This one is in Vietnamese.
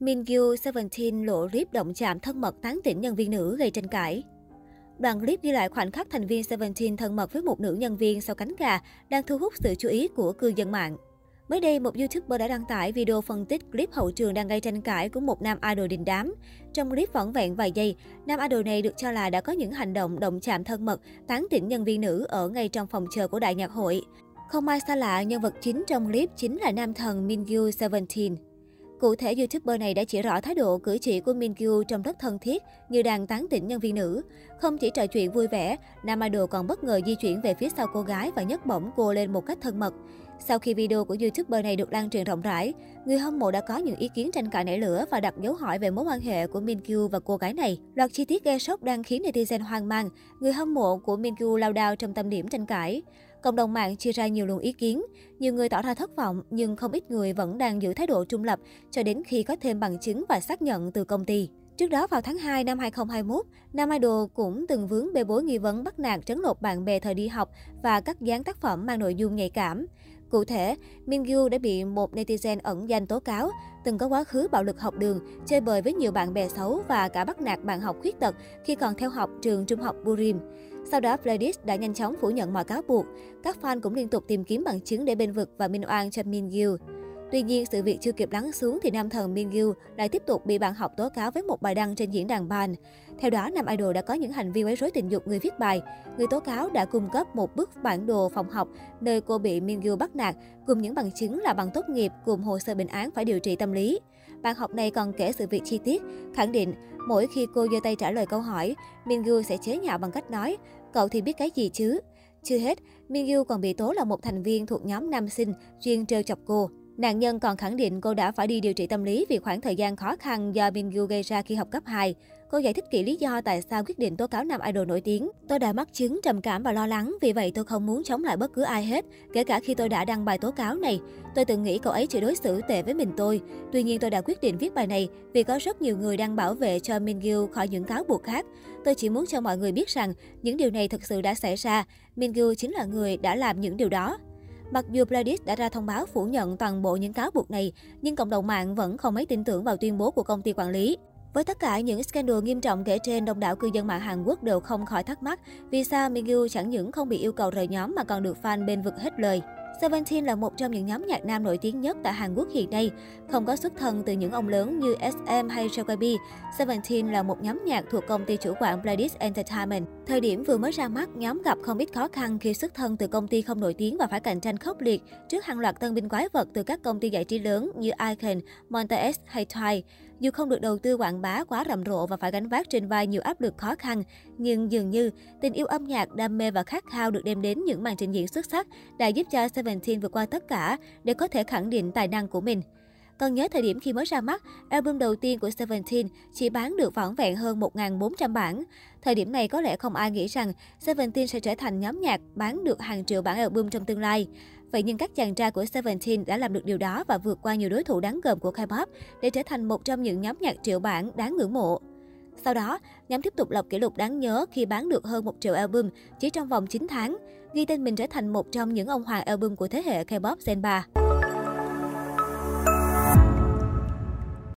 Mingyu Seventeen lộ clip động chạm thân mật tán tỉnh nhân viên nữ gây tranh cãi. Đoạn clip ghi lại khoảnh khắc thành viên Seventeen thân mật với một nữ nhân viên sau cánh gà đang thu hút sự chú ý của cư dân mạng. Mới đây, một YouTuber đã đăng tải video phân tích clip hậu trường đang gây tranh cãi của một nam idol đình đám. Trong clip vỏn vẹn vài giây, nam idol này được cho là đã có những hành động động chạm thân mật, tán tỉnh nhân viên nữ ở ngay trong phòng chờ của đại nhạc hội. Không ai xa lạ, nhân vật chính trong clip chính là nam thần Mingyu Seventeen. Cụ thể, YouTuber này đã chỉ rõ thái độ cử chỉ của Min Kyu trông rất thân thiết, như đang tán tỉnh nhân viên nữ. Không chỉ trò chuyện vui vẻ, nam idol còn bất ngờ di chuyển về phía sau cô gái và nhấc bổng cô lên một cách thân mật. Sau khi video của YouTuber này được lan truyền rộng rãi, người hâm mộ đã có những ý kiến tranh cãi nảy lửa và đặt dấu hỏi về mối quan hệ của Min Kyu và cô gái này. Loạt chi tiết gây sốc đang khiến netizen hoang mang. Người hâm mộ của Min Kyu lao đao trong tâm điểm tranh cãi. Cộng đồng mạng chia ra nhiều luồng ý kiến. Nhiều người tỏ ra thất vọng, nhưng không ít người vẫn đang giữ thái độ trung lập cho đến khi có thêm bằng chứng và xác nhận từ công ty. Trước đó vào tháng 2 năm 2021, Nam Idol cũng từng vướng bê bối nghi vấn bắt nạt trấn lột bạn bè thời đi học và cắt dán tác phẩm mang nội dung nhạy cảm. Cụ thể, Mingyu đã bị một netizen ẩn danh tố cáo, từng có quá khứ bạo lực học đường, chơi bời với nhiều bạn bè xấu và cả bắt nạt bạn học khuyết tật khi còn theo học trường trung học Burim. Sau đó, Pledis đã nhanh chóng phủ nhận mọi cáo buộc. Các fan cũng liên tục tìm kiếm bằng chứng để bên vực và minh oan cho Mingyu. Tuy nhiên, sự việc chưa kịp lắng xuống thì nam thần Mingyu lại tiếp tục bị bạn học tố cáo với một bài đăng trên diễn đàn Ban. Theo đó, nam idol đã có những hành vi quấy rối tình dục người viết bài. Người tố cáo đã cung cấp một bức bản đồ phòng học nơi cô bị Mingyu bắt nạt, cùng những bằng chứng là bằng tốt nghiệp cùng hồ sơ bệnh án phải điều trị tâm lý. Bạn học này còn kể sự việc chi tiết, khẳng định mỗi khi cô giơ tay trả lời câu hỏi, Mingyu sẽ chế nhạo bằng cách nói, cậu thì biết cái gì chứ? Chưa hết, Mingyu còn bị tố là một thành viên thuộc nhóm nam sinh chuyên trêu chọc cô. Nạn nhân còn khẳng định cô đã phải đi điều trị tâm lý vì khoảng thời gian khó khăn do Mingyu gây ra khi học cấp 2. Cô giải thích kỹ lý do tại sao quyết định tố cáo nam idol nổi tiếng. Tôi đã mắc chứng trầm cảm và lo lắng, vì vậy tôi không muốn chống lại bất cứ ai hết, kể cả khi tôi đã đăng bài tố cáo này. Tôi từng nghĩ cậu ấy chỉ đối xử tệ với mình tôi. Tuy nhiên tôi đã quyết định viết bài này vì có rất nhiều người đang bảo vệ cho Mingyu khỏi những cáo buộc khác. Tôi chỉ muốn cho mọi người biết rằng những điều này thực sự đã xảy ra. Mingyu chính là người đã làm những điều đó. Mặc dù Pledis đã ra thông báo phủ nhận toàn bộ những cáo buộc này, nhưng cộng đồng mạng vẫn không mấy tin tưởng vào tuyên bố của công ty quản lý. Với tất cả những scandal nghiêm trọng kể trên, đông đảo cư dân mạng Hàn Quốc đều không khỏi thắc mắc vì sao Mingyu chẳng những không bị yêu cầu rời nhóm mà còn được fan bên vực hết lời. Seventeen là một trong những nhóm nhạc nam nổi tiếng nhất tại Hàn Quốc hiện nay. Không có xuất thân từ những ông lớn như SM hay JYP, Seventeen là một nhóm nhạc thuộc công ty chủ quản Pledis Entertainment. Thời điểm vừa mới ra mắt, nhóm gặp không ít khó khăn khi xuất thân từ công ty không nổi tiếng và phải cạnh tranh khốc liệt trước hàng loạt tân binh quái vật từ các công ty giải trí lớn như Icon, Monta S hay Twice. Dù không được đầu tư quảng bá quá rầm rộ và phải gánh vác trên vai nhiều áp lực khó khăn, nhưng dường như tình yêu âm nhạc, đam mê và khát khao được đem đến những màn trình diễn xuất sắc đã giúp cho Seventeen. Seventeen vượt qua tất cả để có thể khẳng định tài năng của mình. Còn nhớ thời điểm khi mới ra mắt, album đầu tiên của Seventeen chỉ bán được vỏn vẹn hơn 1.400 bản. Thời điểm này có lẽ không ai nghĩ rằng Seventeen sẽ trở thành nhóm nhạc bán được hàng triệu bản album trong tương lai. Vậy nhưng các chàng trai của Seventeen đã làm được điều đó và vượt qua nhiều đối thủ đáng gờm của K-pop để trở thành một trong những nhóm nhạc triệu bản đáng ngưỡng mộ. Sau đó, nhóm tiếp tục lập kỷ lục đáng nhớ khi bán được hơn 1 triệu album chỉ trong vòng 9 tháng, ghi tên mình trở thành một trong những ông hoàng album của thế hệ K-pop Gen 3.